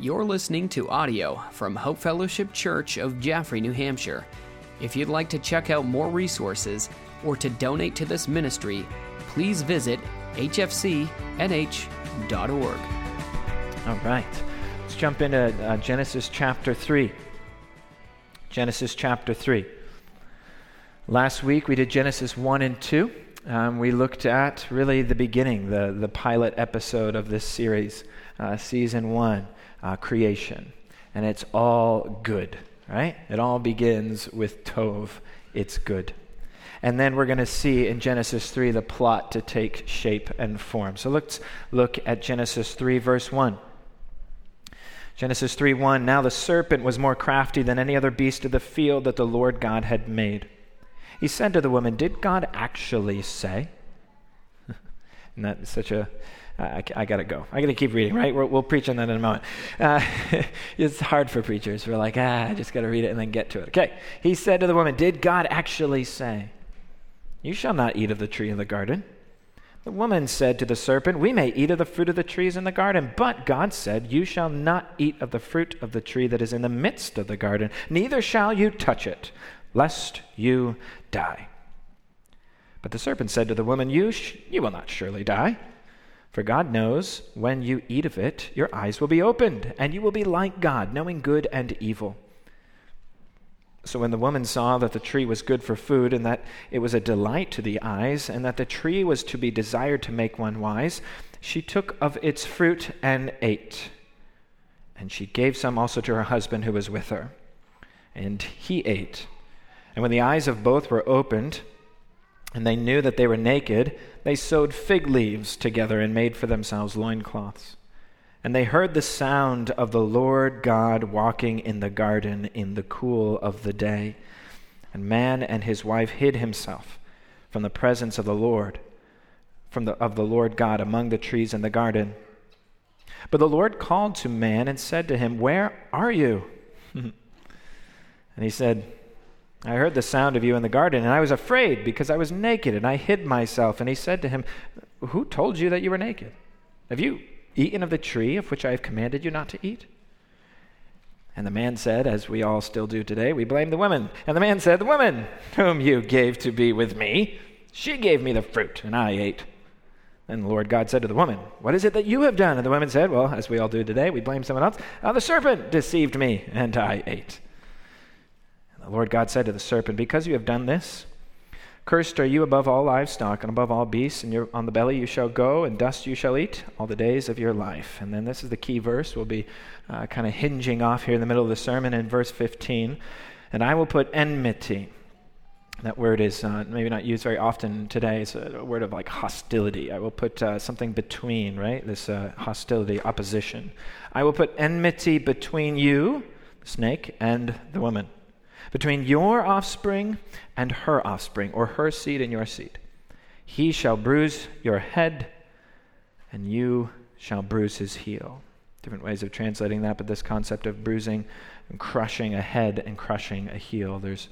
You're listening to audio from Hope Fellowship Church of Jaffrey, New Hampshire. If you'd like to check out more resources or to donate to this ministry, please visit hfcnh.org. All right. Let's jump into uh, Genesis chapter 3. Genesis chapter 3. Last week we did Genesis 1 and 2. Um, we looked at really the beginning, the, the pilot episode of this series, uh, season 1 uh, creation. And it's all good, right? It all begins with Tov. It's good. And then we're going to see in Genesis 3 the plot to take shape and form. So let's look at Genesis 3, verse 1. Genesis 3 1 Now the serpent was more crafty than any other beast of the field that the Lord God had made. He said to the woman, Did God actually say? and that's such a I, I got to go. I got to keep reading, right? we will preach on that in a moment. Uh, it's hard for preachers. We're like, ah, I just got to read it and then get to it. Okay. He said to the woman, Did God actually say, You shall not eat of the tree in the garden? The woman said to the serpent, We may eat of the fruit of the trees in the garden, but God said, You shall not eat of the fruit of the tree that is in the midst of the garden, neither shall you touch it, lest you die. But the serpent said to the woman, You, sh- you will not surely die. For God knows when you eat of it, your eyes will be opened, and you will be like God, knowing good and evil. So when the woman saw that the tree was good for food, and that it was a delight to the eyes, and that the tree was to be desired to make one wise, she took of its fruit and ate. And she gave some also to her husband who was with her. And he ate. And when the eyes of both were opened, and they knew that they were naked, they sewed fig leaves together and made for themselves loincloths. And they heard the sound of the Lord God walking in the garden in the cool of the day. And man and his wife hid himself from the presence of the Lord, from the, of the Lord God among the trees in the garden. But the Lord called to man and said to him, Where are you? and he said, I heard the sound of you in the garden, and I was afraid because I was naked, and I hid myself. And he said to him, Who told you that you were naked? Have you eaten of the tree of which I have commanded you not to eat? And the man said, as we all still do today, We blame the woman. And the man said, The woman whom you gave to be with me, she gave me the fruit, and I ate. Then the Lord God said to the woman, What is it that you have done? And the woman said, Well, as we all do today, we blame someone else. Oh, the serpent deceived me, and I ate. The Lord God said to the serpent, Because you have done this, cursed are you above all livestock and above all beasts, and on the belly you shall go, and dust you shall eat all the days of your life. And then this is the key verse. We'll be uh, kind of hinging off here in the middle of the sermon in verse 15. And I will put enmity. That word is uh, maybe not used very often today. It's a, word of like hostility. I will put uh, something between, right? This uh, hostility, opposition. I will put enmity between you, the snake, and the woman between your offspring and her offspring, or her seed and your seed. He shall bruise your head, and you shall bruise his heel. Different ways of translating that, but this concept of bruising and crushing a head and crushing a heel, there's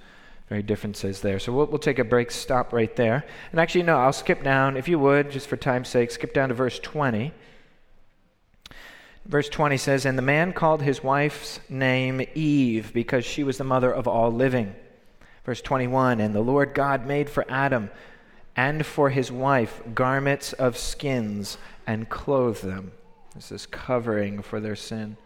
very differences there. So we'll, we'll take a break, stop right there. And actually, no, I'll skip down, if you would, just for time's sake, skip down to verse 20. Verse 20 says, And the man called his wife's name Eve because she was the mother of all living. Verse 21 And the Lord God made for Adam and for his wife garments of skins and clothed them. This is covering for their sin.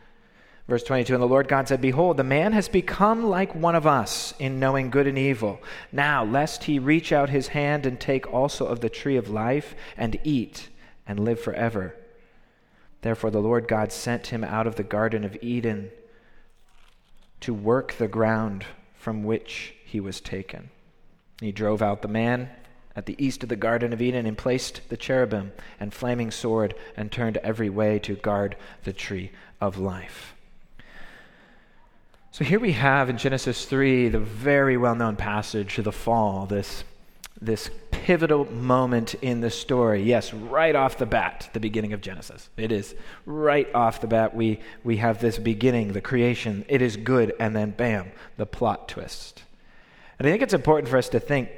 Verse 22 And the Lord God said, Behold, the man has become like one of us in knowing good and evil. Now, lest he reach out his hand and take also of the tree of life and eat and live forever. Therefore, the Lord God sent him out of the Garden of Eden to work the ground from which he was taken. He drove out the man at the east of the Garden of Eden and placed the cherubim and flaming sword and turned every way to guard the tree of life. So here we have in Genesis 3 the very well known passage of the fall, this, this pivotal moment in the story. Yes, right off the bat, the beginning of Genesis. It is right off the bat. We, we have this beginning, the creation. It is good, and then bam, the plot twist. And I think it's important for us to think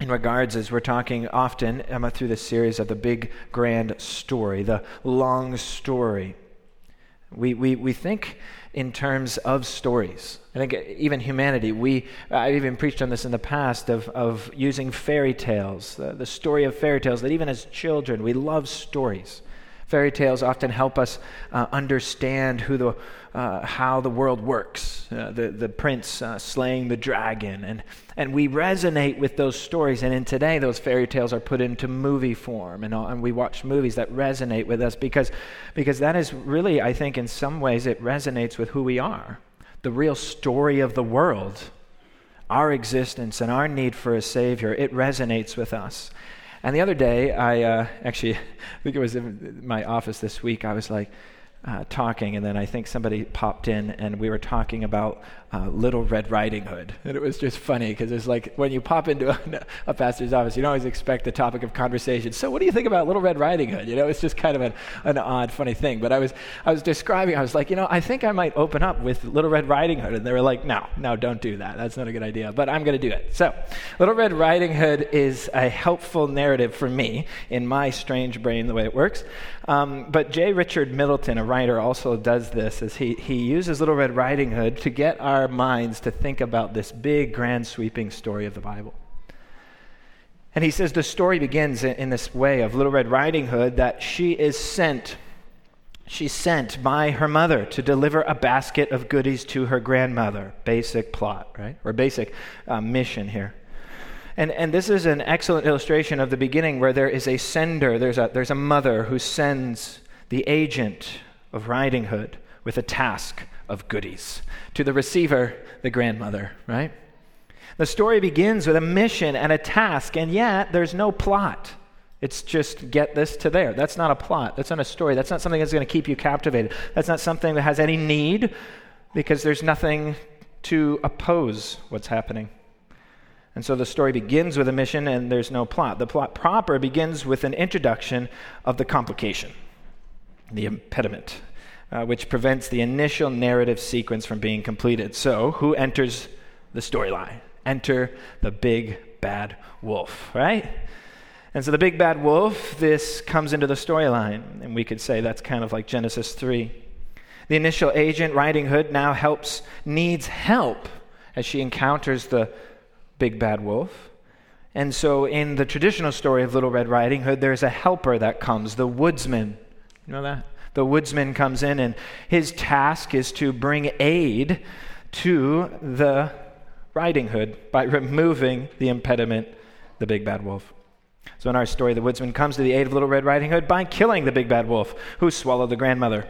in regards as we're talking often Emma, through this series of the big grand story, the long story. We, we, we think in terms of stories. I think even humanity, we, I've even preached on this in the past of, of using fairy tales, the, the story of fairy tales, that even as children, we love stories. Fairy tales often help us uh, understand who the, uh, how the world works. Uh, the, the prince uh, slaying the dragon. And, and we resonate with those stories. And in today, those fairy tales are put into movie form. And, and we watch movies that resonate with us because, because that is really, I think, in some ways, it resonates with who we are. The real story of the world, our existence, and our need for a Savior, it resonates with us. And the other day, I uh, actually, I think it was in my office this week, I was like, uh, talking, and then I think somebody popped in, and we were talking about uh, Little Red Riding Hood. And it was just funny because it's like when you pop into a, a, pastor's office, you don't always expect the topic of conversation. So, what do you think about Little Red Riding Hood? You know, it's just kind of an, an odd, funny thing. But I was, I was describing, I was like, you know, I think I might open up with Little Red Riding Hood. And they were like, no, no, don't do that. That's not a good idea. But I'm going to do it. So, Little Red Riding Hood is a helpful narrative for me in my strange brain, the way it works. Um, but J. Richard Middleton, a writer, also does this as he, he uses Little Red Riding Hood to get our minds to think about this big, grand, sweeping story of the Bible. And he says the story begins in this way of Little Red Riding Hood that she is sent. She's sent by her mother to deliver a basket of goodies to her grandmother. Basic plot, right? Or basic uh, mission here. And, and this is an excellent illustration of the beginning where there is a sender, there's a, there's a mother who sends the agent of Riding Hood with a task of goodies to the receiver, the grandmother, right? The story begins with a mission and a task, and yet there's no plot. It's just get this to there. That's not a plot. That's not a story. That's not something that's going to keep you captivated. That's not something that has any need because there's nothing to oppose what's happening. And so the story begins with a mission and there's no plot. The plot proper begins with an introduction of the complication, the impediment, uh, which prevents the initial narrative sequence from being completed. So, who enters the storyline? Enter the big bad wolf, right? And so the big bad wolf, this comes into the storyline. And we could say that's kind of like Genesis 3. The initial agent, Riding Hood, now helps, needs help as she encounters the big bad wolf. And so, in the traditional story of Little Red Riding Hood, there's a helper that comes, the woodsman. You know that? The woodsman comes in, and his task is to bring aid to the Riding Hood by removing the impediment, the big bad wolf. So, in our story, the woodsman comes to the aid of Little Red Riding Hood by killing the big bad wolf who swallowed the grandmother.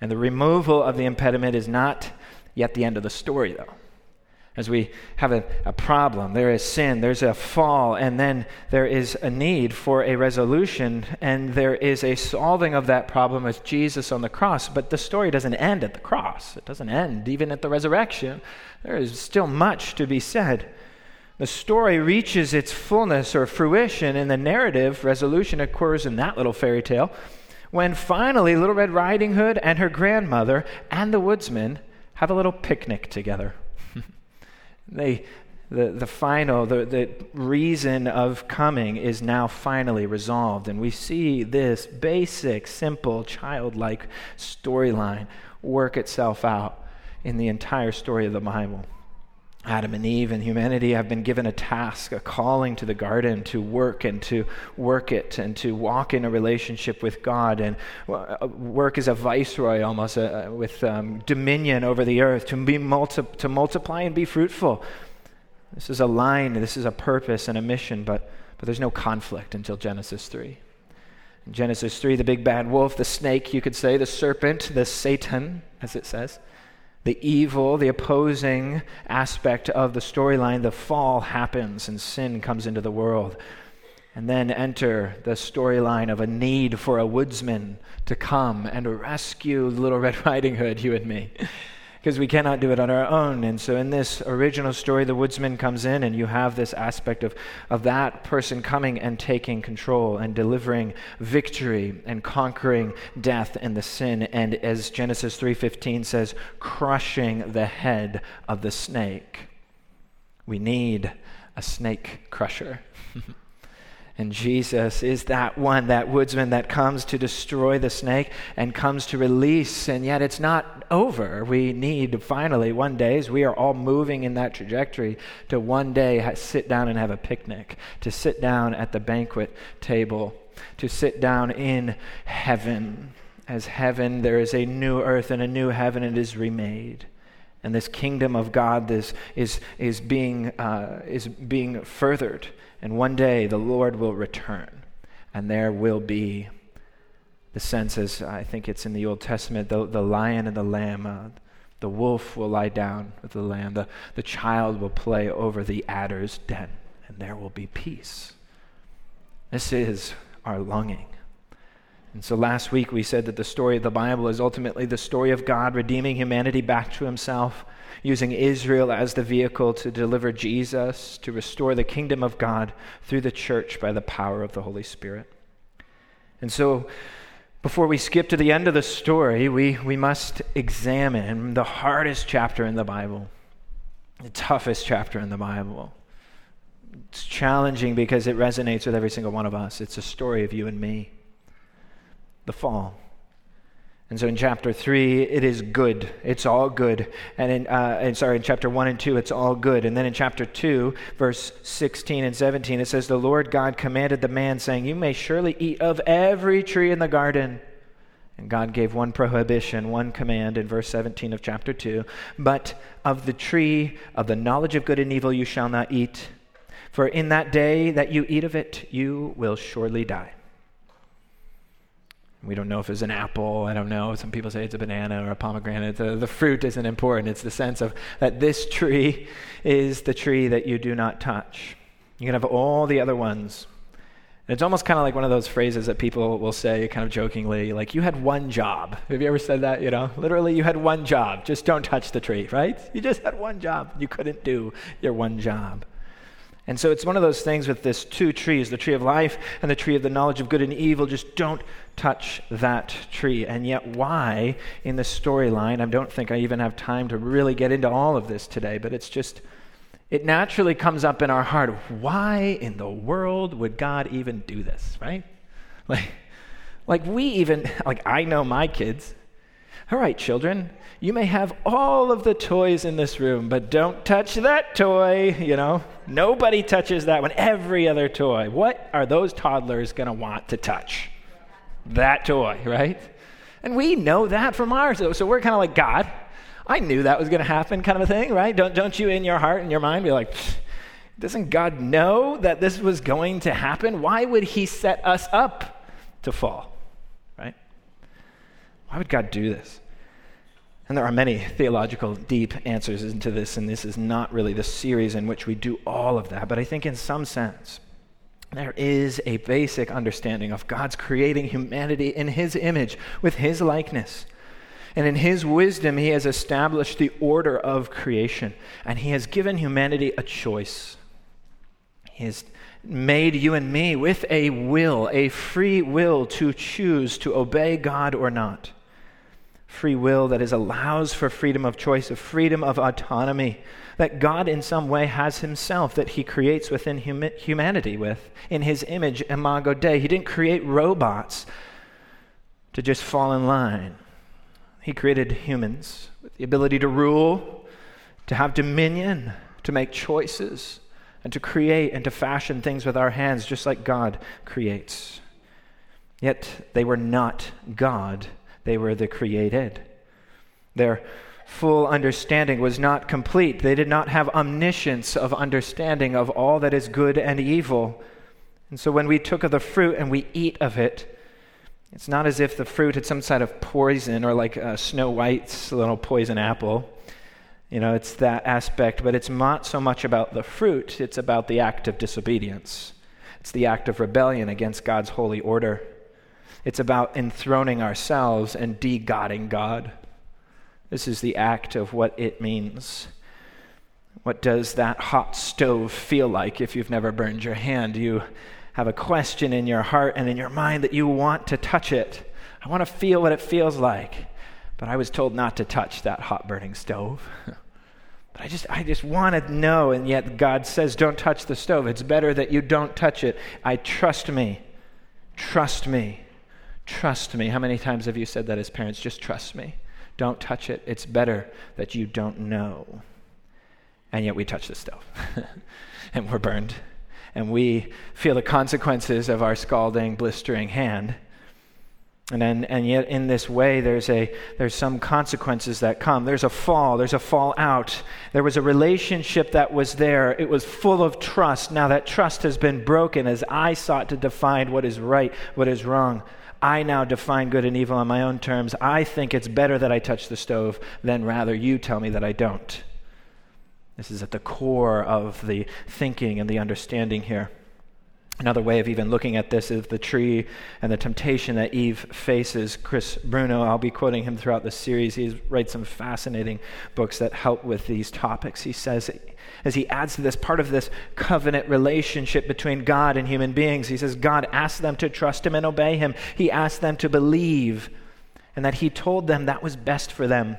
And the removal of the impediment is not yet the end of the story, though as we have a, a, problem. There is sin, there's a fall, and then there is a need for a resolution, and there is a solving of that problem with Jesus on the cross. But the story doesn't end at the cross, it doesn't end even at the resurrection. There is still much to be said. The story reaches its fullness or fruition in the narrative. Resolution occurs in that little fairy tale when finally Little Red Riding Hood and her grandmother and the woodsman have a little picnic together. They, the, the final, the, the reason of coming is now finally resolved. And we see this basic, simple, childlike storyline work itself out in the entire story of the Bible. Adam and Eve and humanity have been given a task, a calling to the garden to work and to work it and to walk in a relationship with God and work as a viceroy almost uh, uh, with um, dominion over the earth, to, be multi- to multiply and be fruitful. This is a line, this is a purpose and a mission, but, but there's no conflict until Genesis 3. In Genesis 3, the big bad wolf, the snake, you could say, the serpent, the Satan, as it says the evil, the opposing aspect of the storyline, the fall happens and sin comes into the world. And then enter the storyline of a need for a woodsman to come and rescue Little Red Riding Hood, you and me because we cannot do it on our own. And so, in this original story, the woodsman comes in, and you have this aspect of, of that person coming and taking control and delivering victory and conquering death and the sin. And as Genesis 3:15 says, crushing the head of the snake. We need a snake crusher. And Jesus is that one, that woodsman that comes to destroy the snake and comes to release. And yet it's not over. We need finally, one day, as we are all moving in that trajectory, to one day sit down and have a picnic, to sit down at the banquet table, to sit down in heaven. As heaven, there is a new earth and a new heaven, it is remade and this kingdom of God this is, is, being, uh, is being furthered. And one day the Lord will return, and there will be the sense, as I think it's in the Old Testament, the, the lion and the lamb. Uh, the wolf will lie down with the lamb, the, the child will play over the adder's den, and there will be peace. This is our longing. And so last week we said that the story of the Bible is ultimately the story of God redeeming humanity back to himself, using Israel as the vehicle to deliver Jesus, to restore the kingdom of God through the church by the power of the Holy Spirit. And so before we skip to the end of the story, we, we must examine the hardest chapter in the Bible, the toughest chapter in the Bible. It's challenging because it resonates with every single one of us. It's a story of you and me the fall. And so in chapter 3, it is good. It's all good. And in, uh, and sorry, in chapter 1 and 2, it's all good. And then in chapter 2, verse 16 and 17, it says, The Lord God commanded the man, saying, You may surely eat of every tree in the garden. And God gave one prohibition, one command in verse 17 of chapter 2. But of the tree of the knowledge of good and evil you shall not eat. For in that day that you eat of it, you will surely die. We don't know if it's an apple. I don't know. Some people say it's a banana or a pomegranate. The, the fruit isn't important. It's the sense of that this tree is the tree that you do not touch. You can have all the other ones. And it's almost kind of like one of those phrases that people will say kind of jokingly, like, you had one job. Have you ever said that? You know, literally, you had one job. Just don't touch the tree, right? You just had one job. You couldn't do your one job. And so it's one of those things with this two trees, the tree of life and the tree of the knowledge of good and evil. Just don't touch that tree. And yet, why in the storyline? I don't think I even have time to really get into all of this today, but it's just, it naturally comes up in our heart. Why in the world would God even do this, right? Like, like we even, like I know my kids. All right, children, you may have all of the toys in this room, but don't touch that toy, you know? Nobody touches that one, every other toy. What are those toddlers going to want to touch? That toy, right? And we know that from ours. So we're kind of like, God, I knew that was going to happen, kind of a thing, right? Don't, don't you in your heart and your mind be like, doesn't God know that this was going to happen? Why would He set us up to fall? Why would God do this? And there are many theological deep answers into this, and this is not really the series in which we do all of that. But I think in some sense, there is a basic understanding of God's creating humanity in His image, with His likeness. And in His wisdom, He has established the order of creation, and He has given humanity a choice. He has made you and me with a will, a free will to choose to obey God or not free will that is allows for freedom of choice, a freedom of autonomy that God in some way has himself that he creates within hum- humanity with in his image imago Dei. He didn't create robots to just fall in line. He created humans with the ability to rule, to have dominion, to make choices, and to create and to fashion things with our hands just like God creates. Yet they were not God they were the created. Their full understanding was not complete. They did not have omniscience of understanding of all that is good and evil. And so when we took of the fruit and we eat of it, it's not as if the fruit had some sort of poison or like Snow White's little poison apple. You know, it's that aspect, but it's not so much about the fruit, it's about the act of disobedience. It's the act of rebellion against God's holy order. It's about enthroning ourselves and de-godding God. This is the act of what it means. What does that hot stove feel like if you've never burned your hand? You have a question in your heart and in your mind that you want to touch it. I want to feel what it feels like. But I was told not to touch that hot burning stove. But I just, I just want to know, and yet God says, don't touch the stove. It's better that you don't touch it. I trust me. Trust me. Trust me. How many times have you said that as parents? Just trust me. Don't touch it. It's better that you don't know. And yet we touch the stove and we're burned. And we feel the consequences of our scalding, blistering hand. And, then, and yet, in this way, there's, a, there's some consequences that come. There's a fall, there's a fallout. There was a relationship that was there. It was full of trust. Now, that trust has been broken as I sought to define what is right, what is wrong. I now define good and evil on my own terms. I think it's better that I touch the stove than rather you tell me that I don't. This is at the core of the thinking and the understanding here. Another way of even looking at this is the tree and the temptation that Eve faces. Chris Bruno, I'll be quoting him throughout the series. He writes some fascinating books that help with these topics. He says, as he adds to this part of this covenant relationship between God and human beings, he says, God asked them to trust him and obey him. He asked them to believe, and that he told them that was best for them.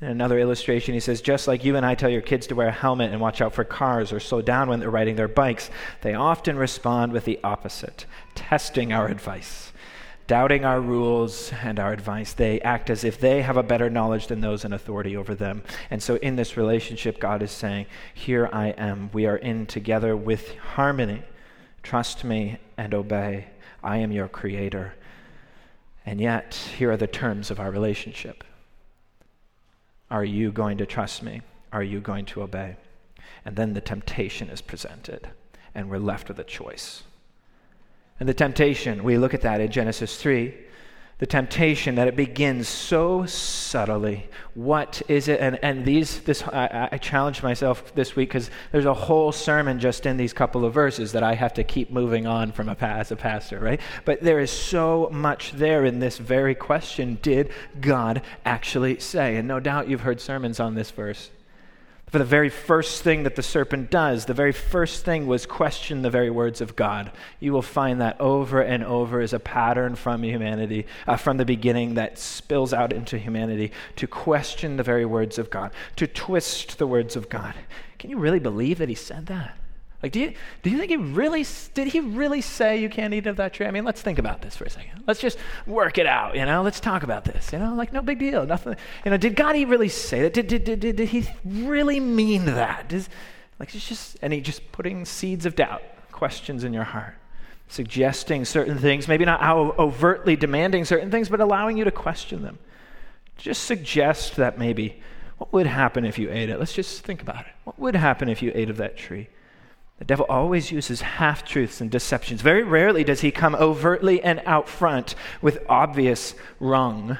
In another illustration, he says, just like you and I tell your kids to wear a helmet and watch out for cars or slow down when they're riding their bikes, they often respond with the opposite, testing our advice, doubting our rules and our advice. They act as if they have a better knowledge than those in authority over them. And so, in this relationship, God is saying, Here I am. We are in together with harmony. Trust me and obey. I am your creator. And yet, here are the terms of our relationship. Are you going to trust me? Are you going to obey? And then the temptation is presented, and we're left with a choice. And the temptation, we look at that in Genesis 3 the temptation that it begins so subtly. What is it? And, and these, this, I, I challenged myself this week because there's a whole sermon just in these couple of verses that I have to keep moving on from a, as a pastor, right? But there is so much there in this very question Did God actually say? And no doubt you've heard sermons on this verse. For the very first thing that the serpent does, the very first thing was question the very words of God. You will find that over and over is a pattern from humanity, uh, from the beginning that spills out into humanity to question the very words of God, to twist the words of God. Can you really believe that he said that? Like, do you, do you think he really, did he really say you can't eat of that tree? I mean, let's think about this for a second. Let's just work it out, you know? Let's talk about this, you know? Like, no big deal. Nothing, you know, did God really say that? Did, did, did, did, did he really mean that? Does, like, it's just, and he just putting seeds of doubt, questions in your heart, suggesting certain things, maybe not overtly demanding certain things, but allowing you to question them. Just suggest that maybe, what would happen if you ate it? Let's just think about it. What would happen if you ate of that tree? The devil always uses half truths and deceptions. Very rarely does he come overtly and out front with obvious wrong.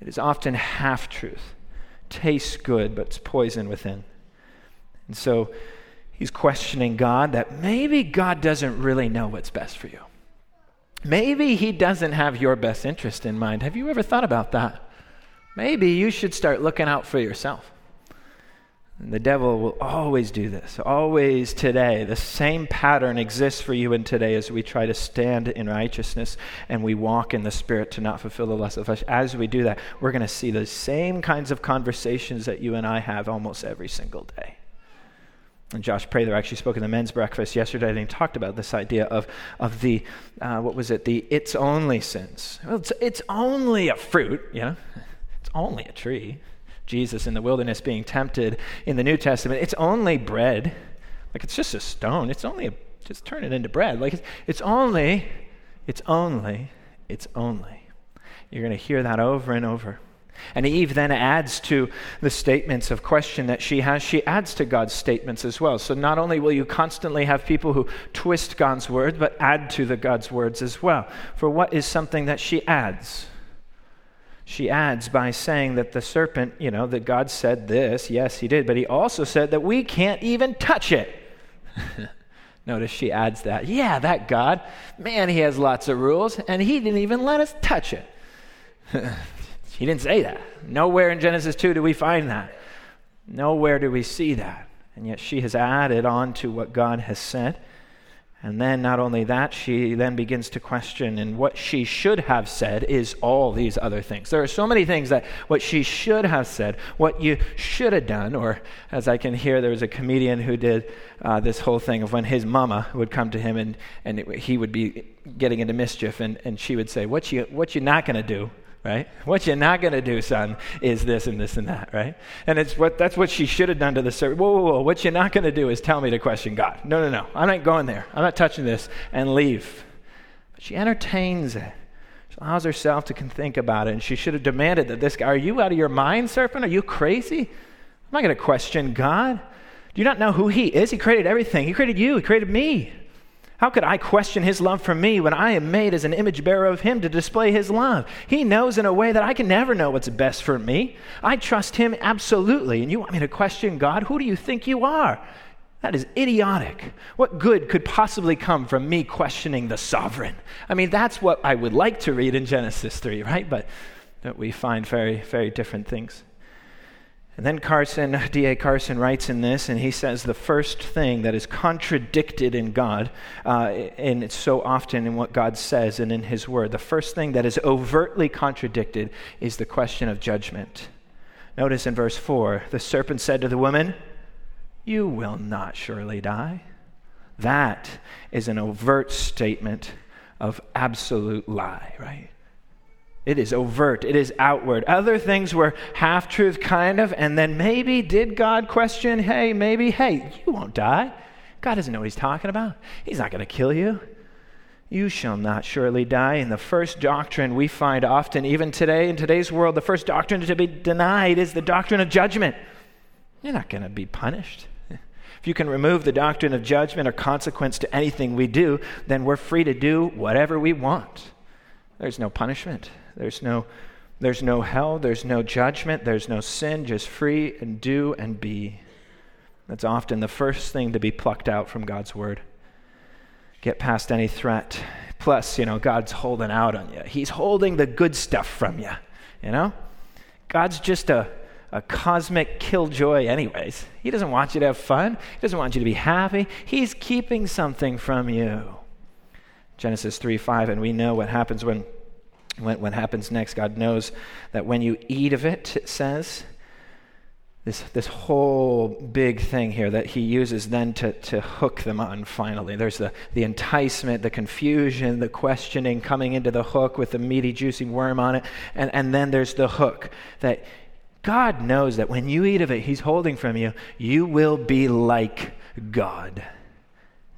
It is often half truth. Tastes good, but it's poison within. And so he's questioning God that maybe God doesn't really know what's best for you. Maybe he doesn't have your best interest in mind. Have you ever thought about that? Maybe you should start looking out for yourself. And the devil will always do this, always today. The same pattern exists for you and today as we try to stand in righteousness and we walk in the Spirit to not fulfill the lust of the flesh. As we do that, we're going to see the same kinds of conversations that you and I have almost every single day. And Josh Prather actually spoke in the men's breakfast yesterday, and he talked about this idea of, of the, uh, what was it, the it's only sins. Well, it's, it's only a fruit, you know, it's only a tree. Jesus in the wilderness being tempted in the New Testament, it's only bread. Like it's just a stone. It's only a, just turn it into bread. Like it's, it's only, it's only, it's only. You're going to hear that over and over. And Eve then adds to the statements of question that she has, she adds to God's statements as well. So not only will you constantly have people who twist God's word, but add to the God's words as well. For what is something that she adds? She adds by saying that the serpent, you know, that God said this. Yes, he did. But he also said that we can't even touch it. Notice she adds that. Yeah, that God, man, he has lots of rules, and he didn't even let us touch it. he didn't say that. Nowhere in Genesis 2 do we find that. Nowhere do we see that. And yet she has added on to what God has said. And then, not only that, she then begins to question, and what she should have said is all these other things. There are so many things that what she should have said, what you should have done, or as I can hear, there was a comedian who did uh, this whole thing of when his mama would come to him and, and it, he would be getting into mischief, and, and she would say, What you, what you not going to do? Right? What you're not going to do, son, is this and this and that, right? And it's what that's what she should have done to the servant. Whoa, whoa, whoa! What you're not going to do is tell me to question God. No, no, no. I'm not going there. I'm not touching this and leave. But she entertains it. She allows herself to think about it, and she should have demanded that this guy. Are you out of your mind, serpent? Are you crazy? I'm not going to question God. Do you not know who He is? He created everything. He created you. He created me. How could I question his love for me when I am made as an image bearer of him to display his love? He knows in a way that I can never know what's best for me. I trust him absolutely. And you want me to question God? Who do you think you are? That is idiotic. What good could possibly come from me questioning the sovereign? I mean, that's what I would like to read in Genesis 3, right? But, but we find very, very different things. And then Carson, D.A. Carson writes in this, and he says the first thing that is contradicted in God, uh, and it's so often in what God says and in His Word, the first thing that is overtly contradicted is the question of judgment. Notice in verse 4 the serpent said to the woman, You will not surely die. That is an overt statement of absolute lie, right? It is overt, it is outward. Other things were half truth, kind of, and then maybe did God question, hey, maybe, hey, you won't die. God doesn't know what he's talking about. He's not going to kill you. You shall not surely die. And the first doctrine we find often, even today, in today's world, the first doctrine to be denied is the doctrine of judgment. You're not going to be punished. If you can remove the doctrine of judgment or consequence to anything we do, then we're free to do whatever we want. There's no punishment. There's no, there's no hell, there's no judgment, there's no sin, just free and do and be. That's often the first thing to be plucked out from God's word. Get past any threat. Plus, you know, God's holding out on you. He's holding the good stuff from you, you know? God's just a, a cosmic killjoy, anyways. He doesn't want you to have fun, He doesn't want you to be happy. He's keeping something from you. Genesis 3 5, and we know what happens when what, what happens next, God knows that when you eat of it, it says, this, this whole big thing here that he uses then to, to hook them on finally. There's the, the enticement, the confusion, the questioning coming into the hook with the meaty, juicy worm on it. And, and then there's the hook that God knows that when you eat of it, he's holding from you, you will be like God,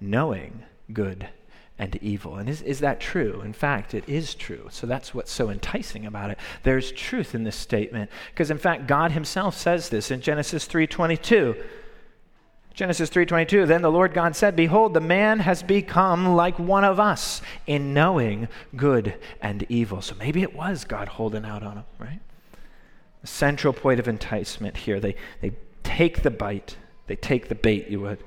knowing good and evil. And is, is that true? In fact, it is true. So that's what's so enticing about it. There's truth in this statement because in fact God himself says this in Genesis 3:22. Genesis 3:22 Then the Lord God said, behold the man has become like one of us in knowing good and evil. So maybe it was God holding out on him, right? The central point of enticement here. They they take the bite. They take the bait, you would.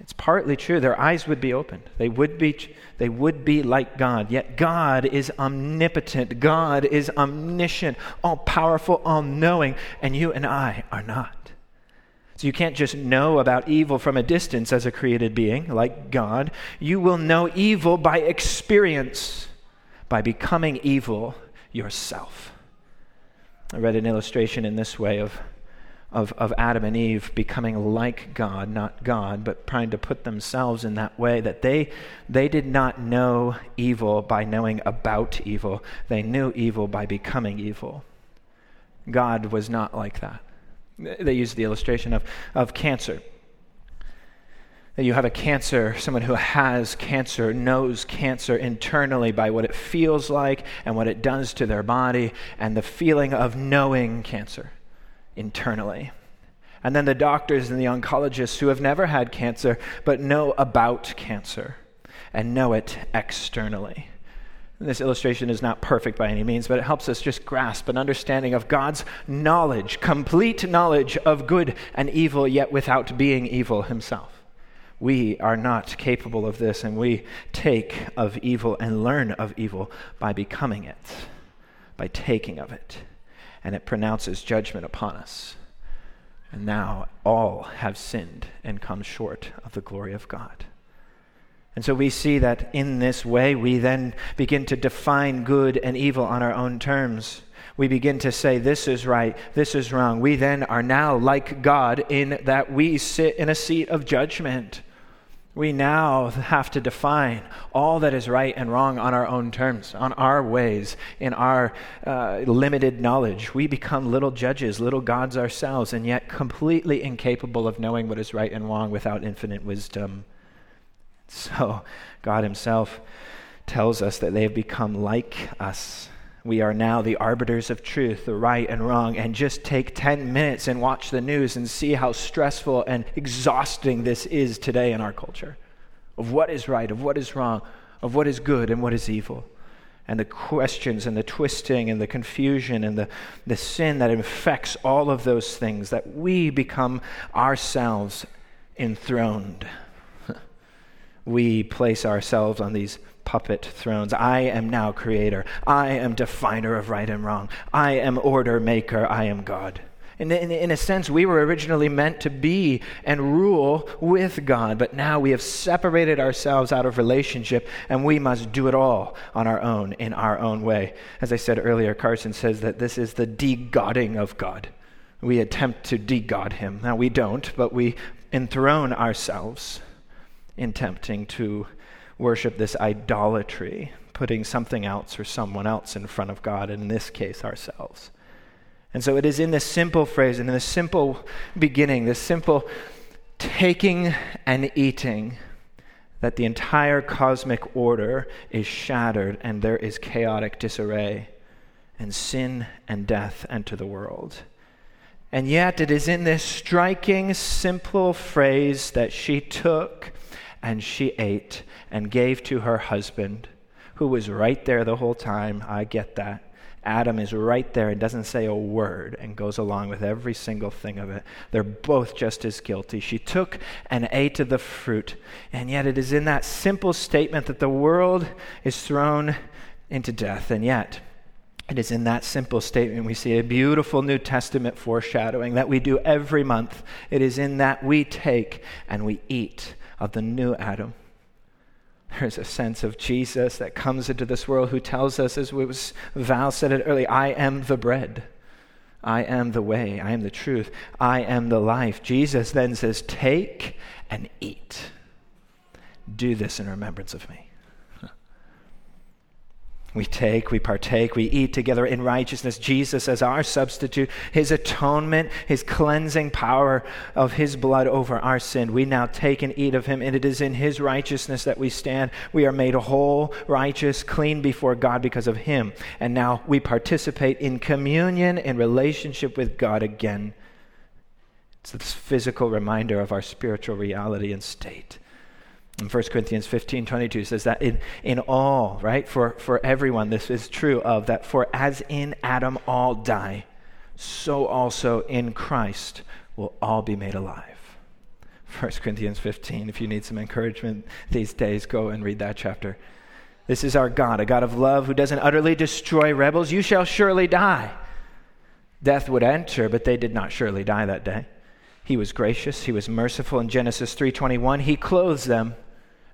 It's partly true. Their eyes would be opened. They would be, they would be like God. Yet God is omnipotent. God is omniscient, all powerful, all knowing, and you and I are not. So you can't just know about evil from a distance as a created being, like God. You will know evil by experience, by becoming evil yourself. I read an illustration in this way of of, of Adam and Eve becoming like God, not God, but trying to put themselves in that way that they, they did not know evil by knowing about evil. They knew evil by becoming evil. God was not like that. They used the illustration of, of cancer. You have a cancer, someone who has cancer knows cancer internally by what it feels like and what it does to their body and the feeling of knowing cancer internally. And then the doctors and the oncologists who have never had cancer but know about cancer and know it externally. And this illustration is not perfect by any means, but it helps us just grasp an understanding of God's knowledge, complete knowledge of good and evil, yet without being evil himself. We are not capable of this, and we take of evil and learn of evil by becoming it, by taking of it and it pronounces judgment upon us. And now all have sinned and come short of the glory of God. And so we see that in this way, we then begin to define good and evil on our own terms. We begin to say, this is right, this is wrong. We then are now like God in that we sit in a seat of judgment. We now have to define all that is right and wrong on our own terms, on our ways, in our uh, limited knowledge. We become little judges, little gods ourselves, and yet completely incapable of knowing what is right and wrong without infinite wisdom. So, God Himself tells us that they have become like us. We are now the arbiters of truth, the right and wrong, and just take 10 minutes and watch the news and see how stressful and exhausting this is today in our culture of what is right, of what is wrong, of what is good and what is evil. And the questions and the twisting and the confusion and the, the sin that infects all of those things, that we become ourselves enthroned we place ourselves on these puppet thrones. I am now creator. I am definer of right and wrong. I am order maker. I am God. In, in, in, a sense, we were originally meant to be and rule with God, but now we have separated ourselves out of relationship and we must do it all on our own, in our own way. As I said earlier, Carson says that this is the de-godding of God. We attempt to de-god him. Now, we don't, but we enthrone ourselves in tempting to worship this idolatry, putting something else or someone else in front of God, in this case, ourselves. And so it is in this simple phrase and in this simple beginning, this simple taking and eating, that the entire cosmic order is shattered and there is chaotic disarray, and sin and death enter the world. And yet, it is in this striking, simple phrase that she took and she ate and gave to her husband, who was right there the whole time. I get that. Adam is right there and doesn't say a word and goes along with every single thing of it. They're both just as guilty. She took and ate of the fruit, and yet it is in that simple statement that the world is thrown into death, and yet it is in that simple statement we see a beautiful New Testament foreshadowing that we do every month. It is in that we take and we eat of the new Adam. There's a sense of Jesus that comes into this world who tells us, as was, Val said it earlier, I am the bread. I am the way. I am the truth. I am the life. Jesus then says, Take and eat. Do this in remembrance of me. We take, we partake, we eat together in righteousness. Jesus as our substitute, his atonement, his cleansing power of his blood over our sin. We now take and eat of him, and it is in his righteousness that we stand. We are made whole, righteous, clean before God because of him. And now we participate in communion, in relationship with God again. It's this physical reminder of our spiritual reality and state. In 1 Corinthians 15 22 says that in, in all, right, for, for everyone, this is true of that, for as in Adam all die, so also in Christ will all be made alive. 1 Corinthians 15, if you need some encouragement these days, go and read that chapter. This is our God, a God of love who doesn't utterly destroy rebels. You shall surely die. Death would enter, but they did not surely die that day. He was gracious, he was merciful. In Genesis 3:21, he clothes them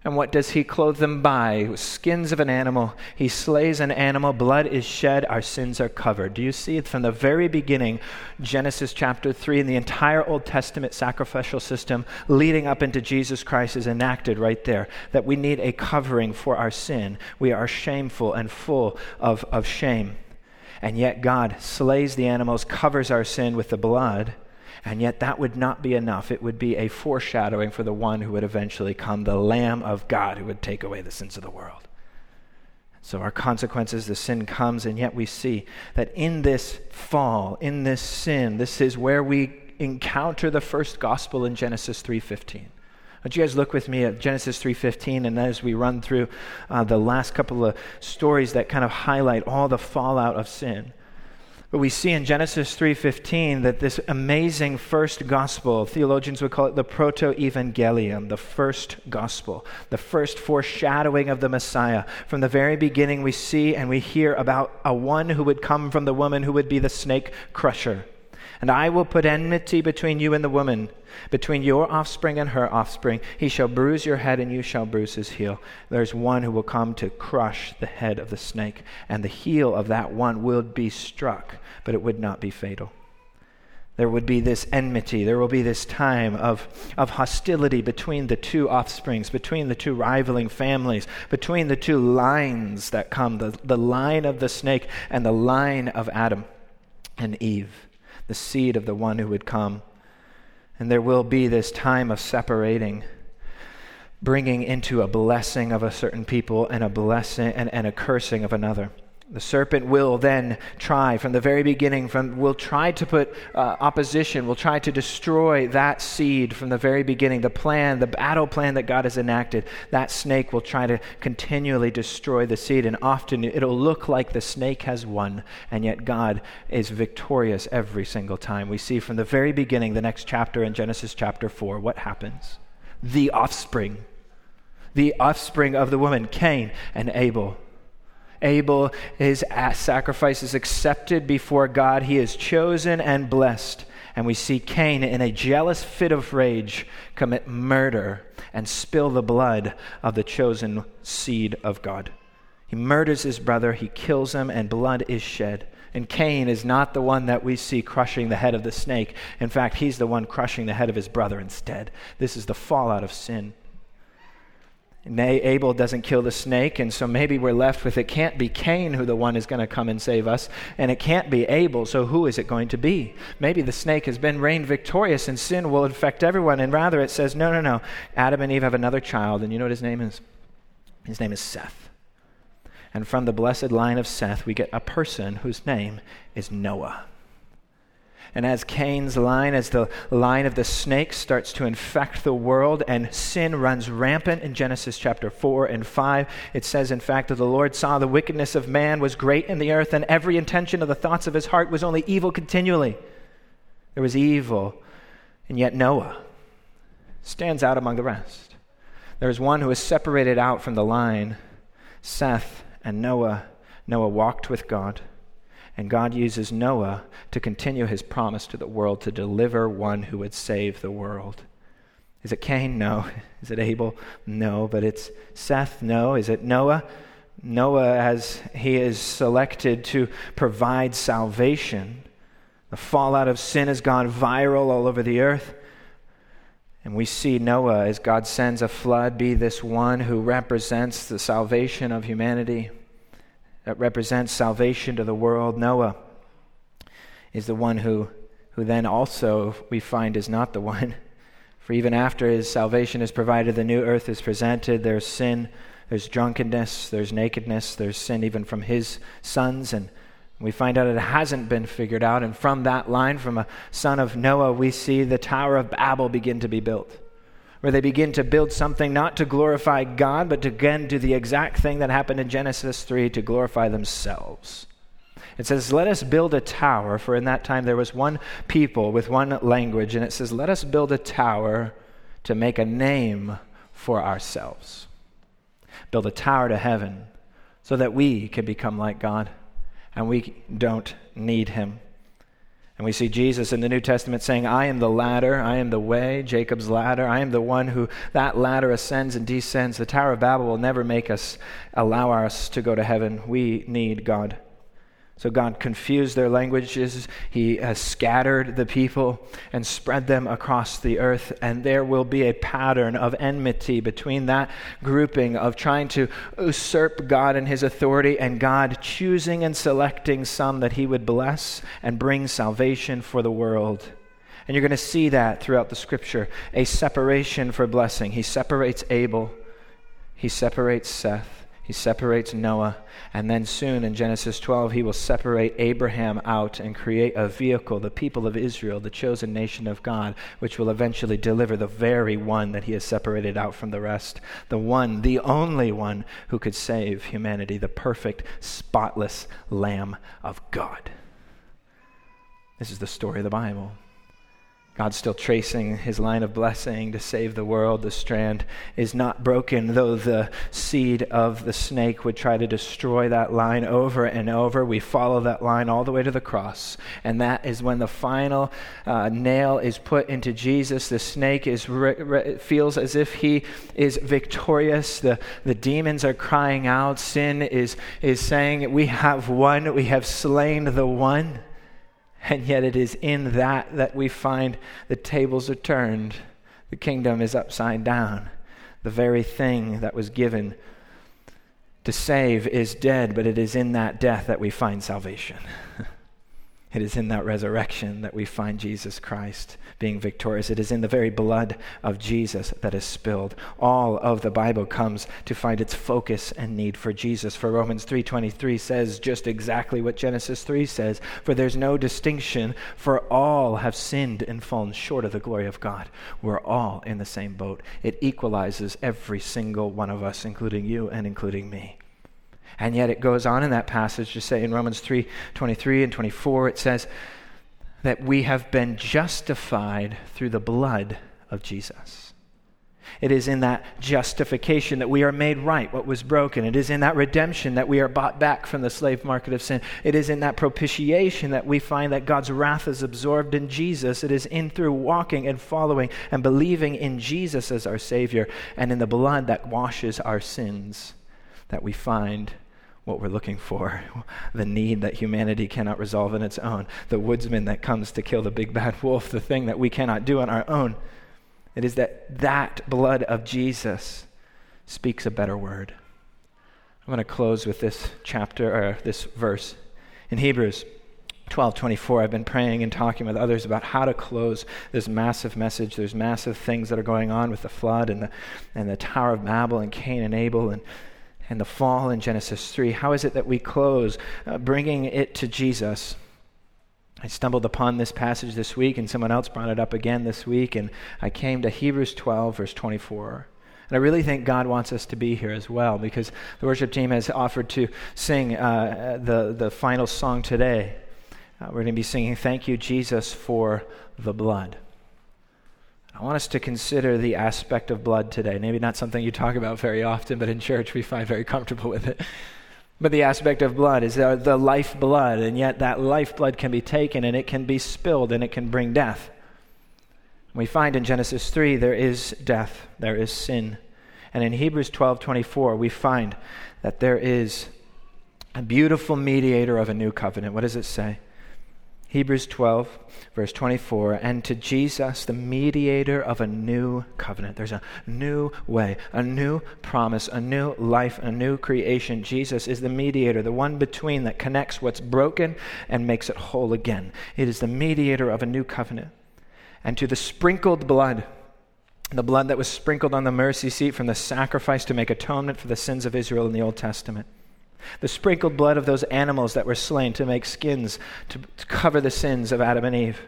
and what does he clothe them by? Skins of an animal. He slays an animal. Blood is shed. Our sins are covered. Do you see it from the very beginning, Genesis chapter 3, and the entire Old Testament sacrificial system leading up into Jesus Christ is enacted right there that we need a covering for our sin. We are shameful and full of, of shame. And yet God slays the animals, covers our sin with the blood and yet, that would not be enough. It would be a foreshadowing for the one who would eventually come, the Lamb of God who would take away the sins of the world. So, our consequences, the sin comes, and yet we see that in this fall, in this sin, this is where we encounter the first gospel in Genesis 3:15. Would you guys look with me at Genesis 3:15, and as we run through uh, the last couple of stories that kind of highlight all the fallout of sin. But we see in Genesis 3:15 that this amazing first gospel, theologians would call it the proto-evangelium, the first gospel, the first foreshadowing of the Messiah. From the very beginning we see and we hear about a one who would come from the woman who would be the snake crusher. And I will put enmity between you and the woman, between your offspring and her offspring. He shall bruise your head, and you shall bruise his heel. There's one who will come to crush the head of the snake, and the heel of that one will be struck, but it would not be fatal. There would be this enmity. There will be this time of, of hostility between the two offsprings, between the two rivaling families, between the two lines that come the, the line of the snake and the line of Adam and Eve the seed of the one who would come. And there will be this time of separating, bringing into a blessing of a certain people and a blessing and, and a cursing of another. The serpent will then try from the very beginning, from, will try to put uh, opposition, will try to destroy that seed from the very beginning. The plan, the battle plan that God has enacted, that snake will try to continually destroy the seed. And often it'll look like the snake has won, and yet God is victorious every single time. We see from the very beginning, the next chapter in Genesis chapter 4, what happens? The offspring, the offspring of the woman, Cain and Abel Abel, his sacrifice is accepted before God. He is chosen and blessed. And we see Cain, in a jealous fit of rage, commit murder and spill the blood of the chosen seed of God. He murders his brother, he kills him, and blood is shed. And Cain is not the one that we see crushing the head of the snake. In fact, he's the one crushing the head of his brother instead. This is the fallout of sin. Abel doesn't kill the snake, and so maybe we're left with it can't be Cain who the one is going to come and save us, and it can't be Abel, so who is it going to be? Maybe the snake has been reigned victorious and sin will infect everyone, and rather it says, no, no, no. Adam and Eve have another child, and you know what his name is? His name is Seth. And from the blessed line of Seth, we get a person whose name is Noah. And as Cain's line, as the line of the snake starts to infect the world and sin runs rampant in Genesis chapter 4 and 5, it says, in fact, that the Lord saw the wickedness of man was great in the earth, and every intention of the thoughts of his heart was only evil continually. There was evil, and yet Noah stands out among the rest. There is one who is separated out from the line Seth and Noah. Noah walked with God. And God uses Noah to continue his promise to the world to deliver one who would save the world. Is it Cain? No. Is it Abel? No. But it's Seth? No. Is it Noah? Noah, as he is selected to provide salvation. The fallout of sin has gone viral all over the earth. And we see Noah, as God sends a flood, be this one who represents the salvation of humanity that represents salvation to the world. Noah is the one who, who then also we find is not the one. For even after his salvation is provided, the new earth is presented. There's sin, there's drunkenness, there's nakedness, there's sin even from his sons. And we find out it hasn't been figured out. And from that line, from a son of Noah, we see the Tower of Babel begin to be built where they begin to build something not to glorify God, but to again do the exact thing that happened in Genesis 3 to glorify themselves. It says, Let us build a tower, for in that time there was one people with one language. And it says, Let us build a tower to make a name for ourselves. Build a tower to heaven so that we can become like God and we don't need Him. And we see Jesus in the New Testament saying, I am the ladder, I am the way, Jacob's ladder. I am the one who that ladder ascends and descends. The Tower of Babel will never make us allow us to go to heaven. We need God. So God confused their languages. He has scattered the people and spread them across the earth. And there will be a pattern of enmity between that grouping of trying to usurp God and his authority and God choosing and selecting some that he would bless and bring salvation for the world. And you're going to see that throughout the scripture a separation for blessing. He separates Abel, he separates Seth. He separates Noah, and then soon in Genesis 12, he will separate Abraham out and create a vehicle, the people of Israel, the chosen nation of God, which will eventually deliver the very one that he has separated out from the rest. The one, the only one who could save humanity, the perfect, spotless Lamb of God. This is the story of the Bible. God's still tracing his line of blessing to save the world. The strand is not broken, though the seed of the snake would try to destroy that line over and over. We follow that line all the way to the cross. And that is when the final uh, nail is put into Jesus. The snake is re- re- feels as if he is victorious. The, the demons are crying out. Sin is, is saying, We have won, we have slain the one. And yet it is in that that we find the tables are turned, the kingdom is upside down. The very thing that was given to save is dead, but it is in that death that we find salvation. It is in that resurrection that we find Jesus Christ being victorious. It is in the very blood of Jesus that is spilled. All of the Bible comes to find its focus and need for Jesus. For Romans 3:23 says just exactly what Genesis 3 says, for there's no distinction, for all have sinned and fallen short of the glory of God. We're all in the same boat. It equalizes every single one of us including you and including me. And yet it goes on in that passage to say in Romans 3:23 and 24, it says that we have been justified through the blood of Jesus. It is in that justification that we are made right what was broken. It is in that redemption that we are bought back from the slave market of sin. It is in that propitiation that we find that God's wrath is absorbed in Jesus. It is in through walking and following and believing in Jesus as our Savior and in the blood that washes our sins that we find what we're looking for, the need that humanity cannot resolve on its own, the woodsman that comes to kill the big bad wolf, the thing that we cannot do on our own. It is that that blood of Jesus speaks a better word. I'm going to close with this chapter or this verse in Hebrews 12:24 I've been praying and talking with others about how to close this massive message. There's massive things that are going on with the flood and the and the Tower of Babel and Cain and Abel and and the fall in Genesis 3. How is it that we close uh, bringing it to Jesus? I stumbled upon this passage this week, and someone else brought it up again this week, and I came to Hebrews 12, verse 24. And I really think God wants us to be here as well because the worship team has offered to sing uh, the, the final song today. Uh, we're going to be singing, Thank You, Jesus, for the blood. I want us to consider the aspect of blood today. Maybe not something you talk about very often, but in church we find very comfortable with it. But the aspect of blood is the, life blood, and yet that life blood can be taken and it can be spilled and it can bring death. We find in Genesis 3 there is death, there is sin. And in Hebrews 12:24 we find that there is a beautiful mediator of a new covenant. What does it say? Hebrews 12, verse 24, and to Jesus, the mediator of a new covenant. There's a new way, a new promise, a new life, a new creation. Jesus is the mediator, the one between that connects what's broken and makes it whole again. It is the mediator of a new covenant. And to the sprinkled blood, the blood that was sprinkled on the mercy seat from the sacrifice to make atonement for the sins of Israel in the Old Testament the sprinkled blood of those animals that were slain to make skins to, to cover the sins of Adam and Eve.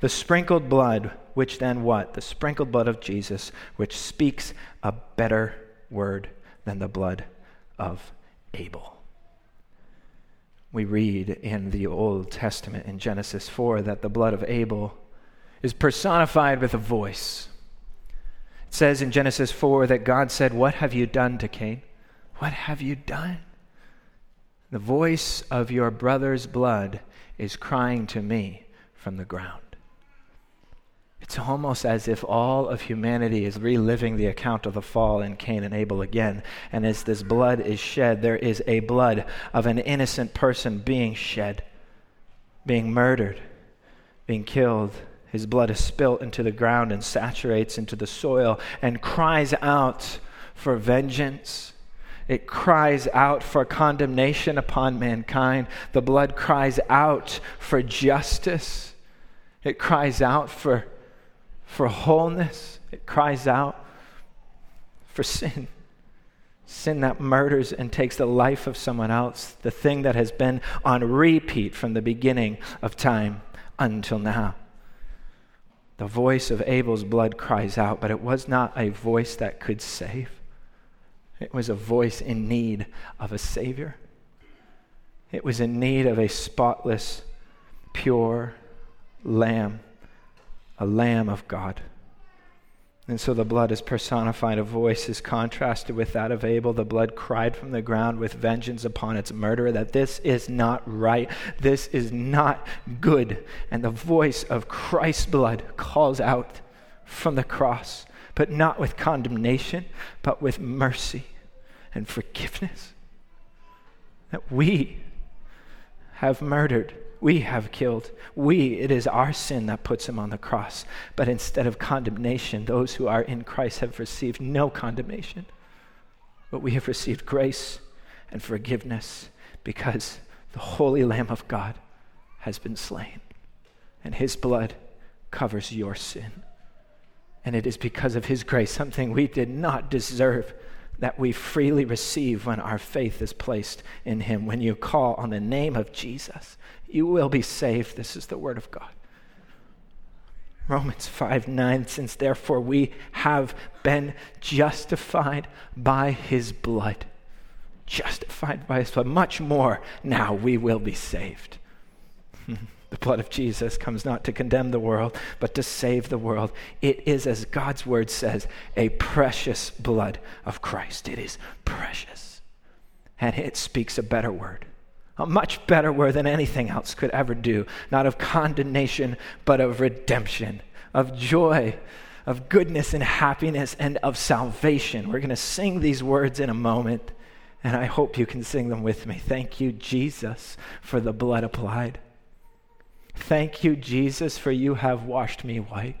The sprinkled blood, which then what? The sprinkled blood of Jesus, which speaks a better word than the blood of Abel. We read in the Old Testament in Genesis 4 that the blood of Abel is personified with a voice. It says in Genesis 4 that God said, What have you done to Cain? What have you done? The voice of your brother's blood is crying to me from the ground. It's almost as if all of humanity is reliving the account of the fall in Cain and Abel again. And as this blood is shed, there is a blood of an innocent person being shed, being murdered, being killed. His blood is spilt into the ground and saturates into the soil and cries out for vengeance it cries out for condemnation upon mankind. The blood cries out for justice. It cries out for, for wholeness. It cries out for sin. Sin that murders and takes the life of someone else, the thing that has been on repeat from the beginning of time until now. The voice of Abel's blood cries out, but it was not a voice that could save. It was a voice in need of a Savior. It was in need of a spotless, pure lamb a lamb of God. And so the blood is personified. A voice is contrasted with that of Abel. The blood cried from the ground with vengeance upon its murderer that this is not right. This is not good. And the voice of Christ's blood calls out from the cross, but not with condemnation, but with mercy and forgiveness. That we have murdered we have killed. We, it is our sin that puts him on the cross. But instead of condemnation, those who are in Christ have received no condemnation. But we have received grace and forgiveness because the holy Lamb of God has been slain. And his blood covers your sin. And it is because of his grace, something we did not deserve that we freely receive when our faith is placed in Him. When you call on the name of Jesus, you will be saved. This is the Word of God. Romans 5 9, since therefore we have been justified by His blood, justified by His blood, much more now we will be saved. The blood of Jesus comes not to condemn the world, but to save the world. It is, as God's word says, a precious blood of Christ. It is precious. And it speaks a better word, a much better word than anything else could ever do, not of condemnation, but of redemption, of joy, of goodness and happiness, and of salvation. We're going to sing these words in a moment, and I hope you can sing them with me. Thank you, Jesus, for the blood applied. Thank you, Jesus, for you have washed me white.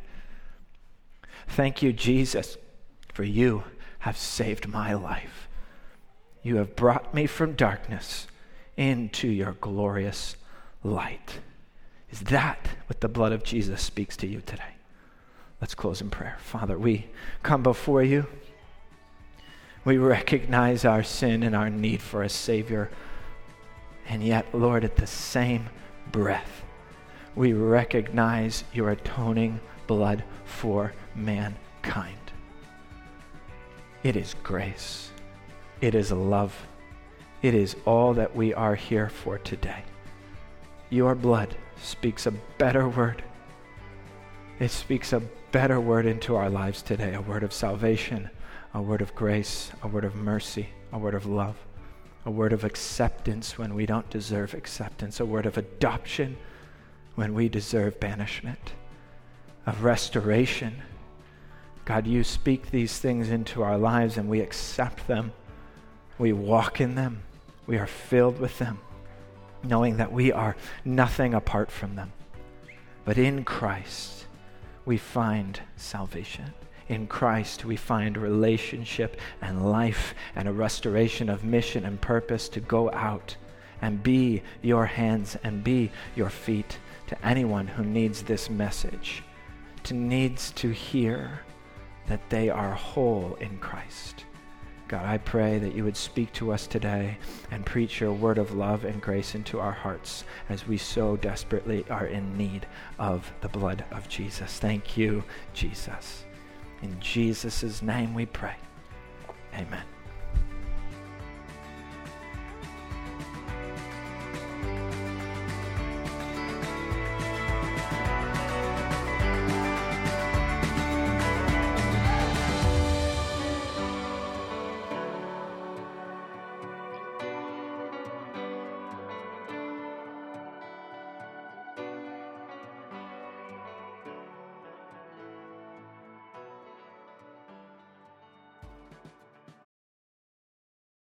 Thank you, Jesus, for you have saved my life. You have brought me from darkness into your glorious light. Is that what the blood of Jesus speaks to you today? Let's close in prayer. Father, we come before you. We recognize our sin and our need for a Savior. And yet, Lord, at the same breath, we recognize your atoning blood for mankind. It is grace, it is love, it is all that we are here for today. Your blood speaks a better word. It speaks a better word into our lives today a word of salvation, a word of grace, a word of mercy, a word of love, a word of acceptance when we don't deserve acceptance, a word of adoption when we deserve banishment, of restoration. God, you speak these things into our lives and we accept them. We walk in them. We are filled with them, knowing that we are nothing apart from them. But in Christ, we find salvation. In Christ, we find relationship and life and a restoration of mission and purpose to go out and be your hands and be your feet to anyone who needs this message, to needs to hear that they are whole in Christ. God, I pray that you would speak to us today and preach your word of love and grace into our hearts as we so desperately are in need of the blood of Jesus. Thank you, Jesus. In Jesus' name we pray. Amen.